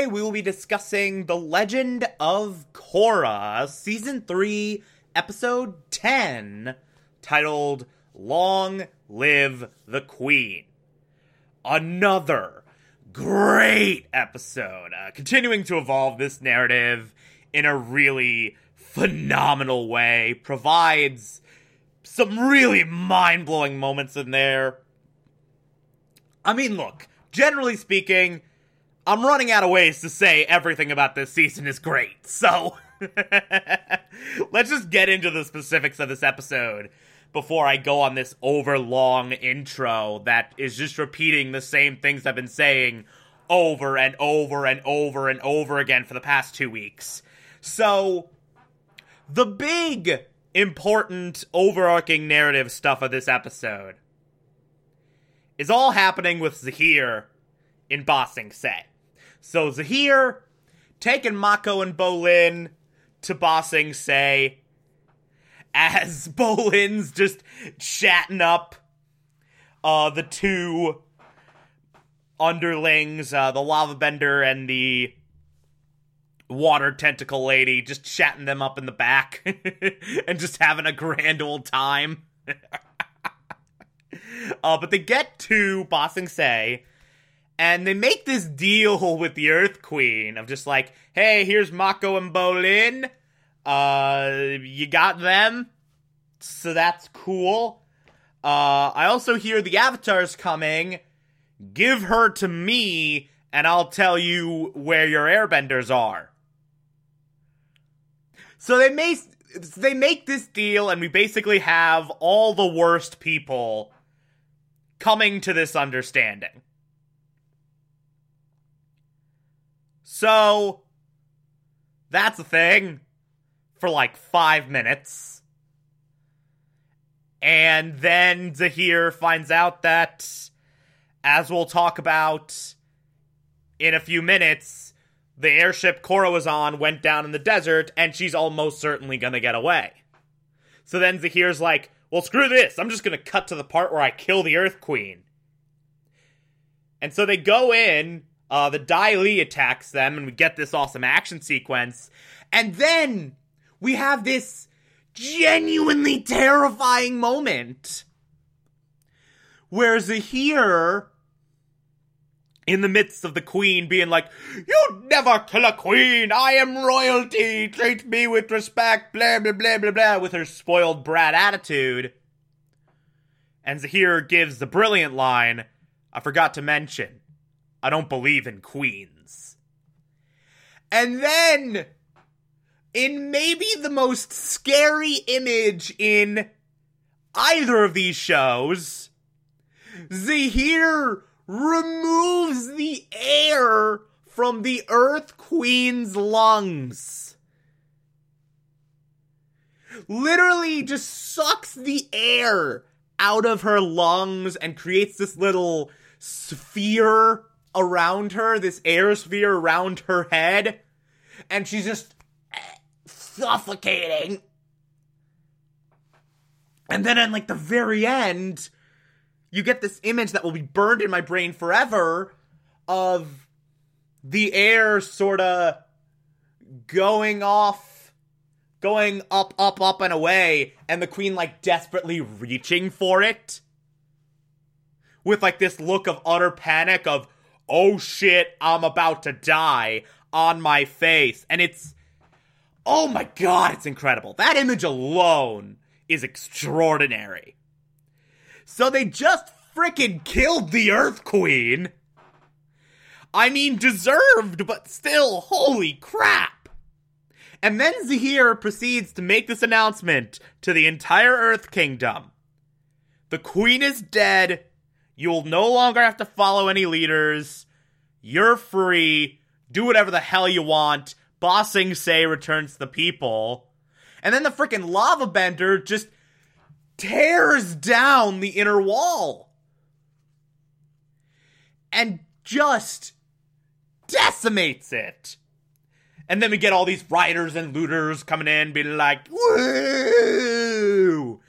Today we will be discussing The Legend of Korra, Season 3, Episode 10, titled Long Live the Queen. Another great episode, uh, continuing to evolve this narrative in a really phenomenal way, provides some really mind blowing moments in there. I mean, look, generally speaking, I'm running out of ways to say everything about this season is great. So let's just get into the specifics of this episode before I go on this overlong intro that is just repeating the same things I've been saying over and over and over and over again for the past two weeks. So, the big, important, overarching narrative stuff of this episode is all happening with Zahir in Ba Sing Se. So Zahir taking Mako and Bolin to Ba Sing Se as Bolin's just chatting up uh, the two underlings, uh, the lava bender and the water tentacle lady, just chatting them up in the back and just having a grand old time. uh, but they get to Ba Sing Se and they make this deal with the Earth Queen of just like, hey, here's Mako and Bolin. Uh, you got them, so that's cool. Uh, I also hear the Avatar's coming. Give her to me, and I'll tell you where your airbenders are. So they make they make this deal, and we basically have all the worst people coming to this understanding. So that's a thing for like five minutes. And then Zahir finds out that, as we'll talk about in a few minutes, the airship Korra was on went down in the desert, and she's almost certainly gonna get away. So then Zahir's like, well, screw this. I'm just gonna cut to the part where I kill the Earth Queen. And so they go in, uh, the Dai Li attacks them, and we get this awesome action sequence. And then we have this genuinely terrifying moment where Zahir, in the midst of the queen being like, You never kill a queen! I am royalty! Treat me with respect! Blah, blah, blah, blah, blah, with her spoiled brat attitude. And Zahir gives the brilliant line I forgot to mention, I don't believe in queens. And then, in maybe the most scary image in either of these shows, Zahir removes the air from the Earth Queen's lungs. Literally just sucks the air out of her lungs and creates this little sphere around her, this air sphere around her head, and she's just eh, suffocating. And then in like the very end, you get this image that will be burned in my brain forever of the air sort of going off, going up, up, up, and away, and the queen like desperately reaching for it with like this look of utter panic of, oh shit, I'm about to die on my face. And it's, oh my god, it's incredible. That image alone is extraordinary. So they just frickin' killed the Earth Queen. I mean, deserved, but still, holy crap. And then Zahir proceeds to make this announcement to the entire Earth Kingdom. The Queen is dead. You'll no longer have to follow any leaders. You're free. Do whatever the hell you want. Ba Sing Se returns the people. And then the freaking lava bender just tears down the inner wall. And just decimates it. And then we get all these rioters and looters coming in, being like, woo!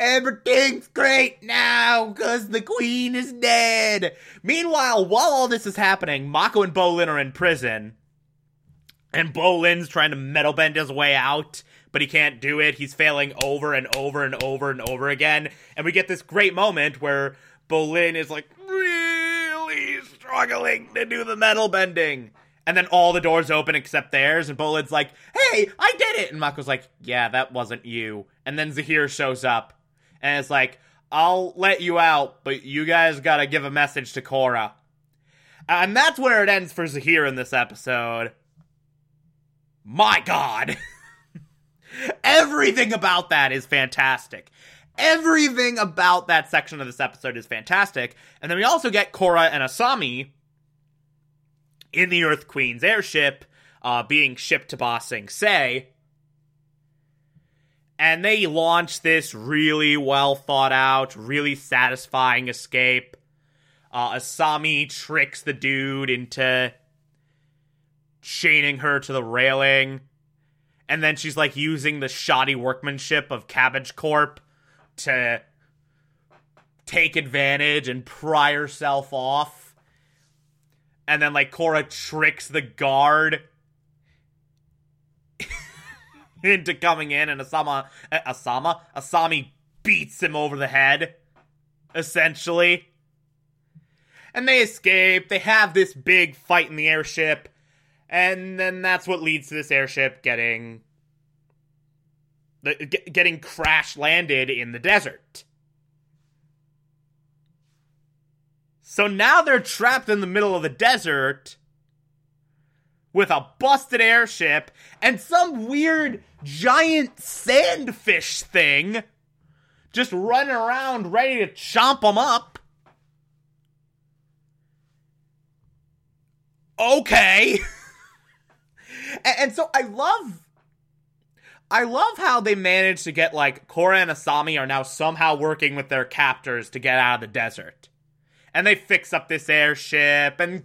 Everything's great now because the queen is dead. Meanwhile, while all this is happening, Mako and Bolin are in prison. And Bolin's trying to metal bend his way out, but he can't do it. He's failing over and over and over and over again. And we get this great moment where Bolin is like really struggling to do the metal bending. And then all the doors open except theirs, and Bolin's like, hey, I did it! And Mako's like, yeah, that wasn't you. And then Zahir shows up, and it's like, I'll let you out, but you guys gotta give a message to Korra. And that's where it ends for Zahir in this episode. My god! Everything about that is fantastic. Everything about that section of this episode is fantastic. And then we also get Korra and Asami in the Earth Queen's airship, uh, being shipped to Ba Sing Se. And they launch this really well thought out, really satisfying escape. Uh, Asami tricks the dude into chaining her to the railing. And then she's like using the shoddy workmanship of Cabbage Corp to take advantage and pry herself off. And then like Korra tricks the guard into coming in and Asama uh, Asama Asami beats him over the head essentially. And they escape. They have this big fight in the airship. And then that's what leads to this airship getting getting crash landed in the desert. So now they're trapped in the middle of the desert with a busted airship and some weird giant sandfish thing just running around ready to chomp them up. Okay. and, so I love I love how they managed to get like Korra and Asami are now somehow working with their captors to get out of the desert. And they fix up this airship and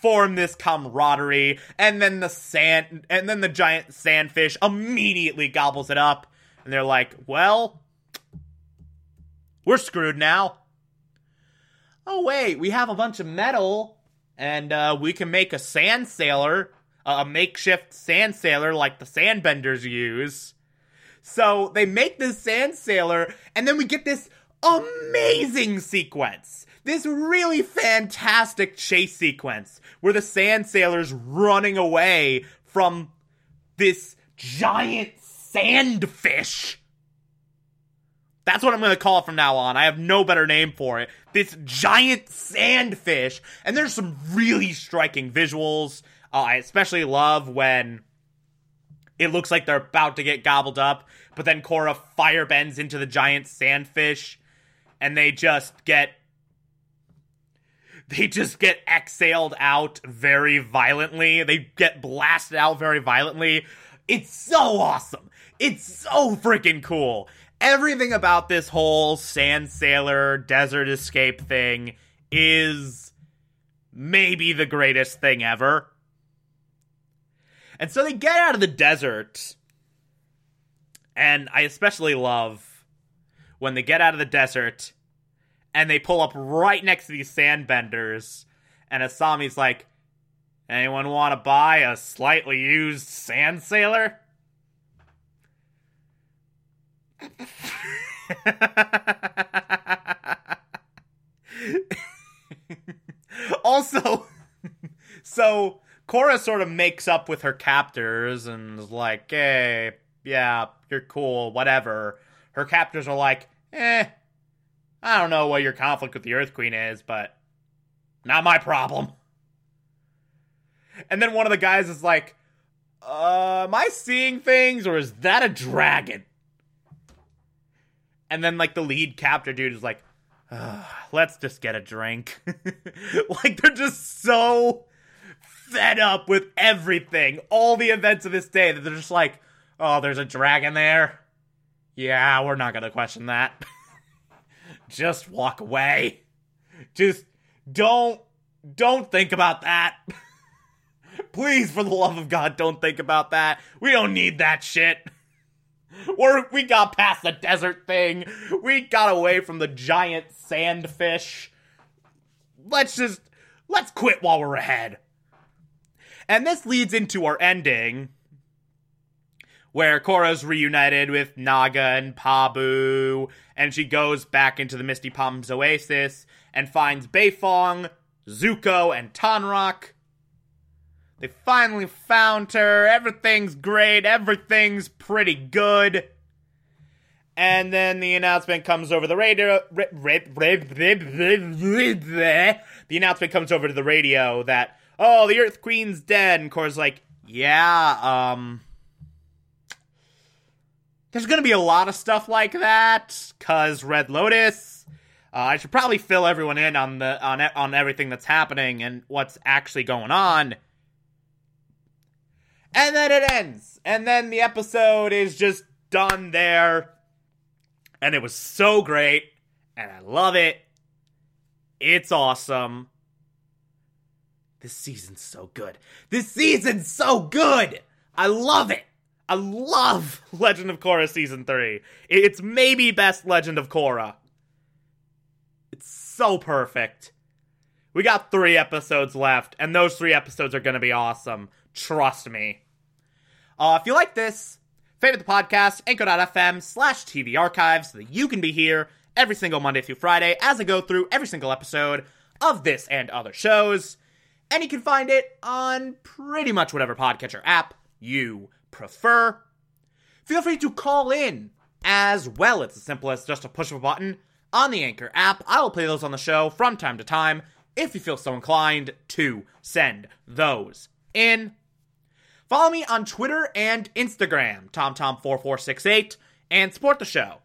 form this camaraderie and then the sand and then the giant sandfish immediately gobbles it up and they're like, "Well, we're screwed now." Oh wait, we have a bunch of metal and uh, we can make a sand sailor a makeshift sand sailor like the sandbenders use. So they make this sand sailor, and then we get this amazing sequence. This really fantastic chase sequence where the sand sailor's running away from this giant sandfish. That's what I'm going to call it from now on. I have no better name for it. This giant sandfish. And there's some really striking visuals. Uh, I especially love when it looks like they're about to get gobbled up, but then Korra firebends into the giant sandfish, and they just get they just get exhaled out very violently. They get blasted out very violently. It's so awesome. It's so freaking cool. Everything about this whole sand sailor desert escape thing is maybe the greatest thing ever. And so they get out of the desert. And I especially love when they get out of the desert and they pull up right next to these sandbenders. And Asami's like, anyone want to buy a slightly used sand sailor? also, so Korra sort of makes up with her captors and is like, hey, yeah, you're cool, whatever, her captors are like, eh, I don't know what your conflict with the Earth Queen is, but not my problem. And then one of the guys is like, uh, am I seeing things or is that a dragon? And then like the lead captor dude is like, let's just get a drink. like they're just so fed up with everything, all the events of this day that they're just like, oh, there's a dragon there. Yeah, we're not gonna question that. just walk away. Just don't don't think about that. Please, for the love of God, don't think about that. We don't need that shit. We're, we got past the desert thing. We got away from the giant sandfish. Let's just let's quit while we're ahead. And this leads into our ending where Korra's reunited with Naga and Pabu, and she goes back into the Misty Palms Oasis and finds Beifong, Zuko, and Tonraq. They finally found her. Everything's great. Everything's pretty good. And then the announcement comes over the radio. The announcement comes over to the radio that, oh, the Earth Queen's dead. And Korra's like, yeah, um. There's gonna be a lot of stuff like that, cause Red Lotus. Uh, I should probably fill everyone in on the on on everything that's happening and what's actually going on. And then it ends. And then the episode is just done there. And it was so great. And I love it. It's awesome. This season's so good. This season's so good. I love it. I love Legend of Korra season 3. It's maybe best Legend of Korra. It's so perfect. We got 3 episodes left and those 3 episodes are going to be awesome. Trust me. Uh, if you like this, favorite the podcast, anchor.fm slash TV archives so that you can be here every single Monday through Friday as I go through every single episode of this and other shows. And you can find it on pretty much whatever podcatcher app you prefer. Feel free to call in as well. It's as simple as just a push of a button on the Anchor app. I will play those on the show from time to time if you feel so inclined to send those in. Follow me on Twitter and Instagram, TomTom4468, and support the show.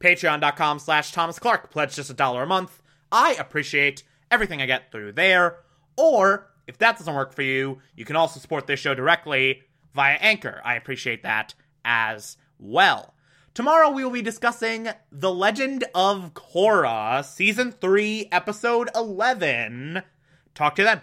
Patreon.com slash Thomas Clark. Pledge just a dollar a month. I appreciate everything I get through there. Or, if that doesn't work for you, you can also support this show directly via Anchor. I appreciate that as well. Tomorrow we will be discussing The Legend of Korra, Season 3, Episode 11. Talk to you then.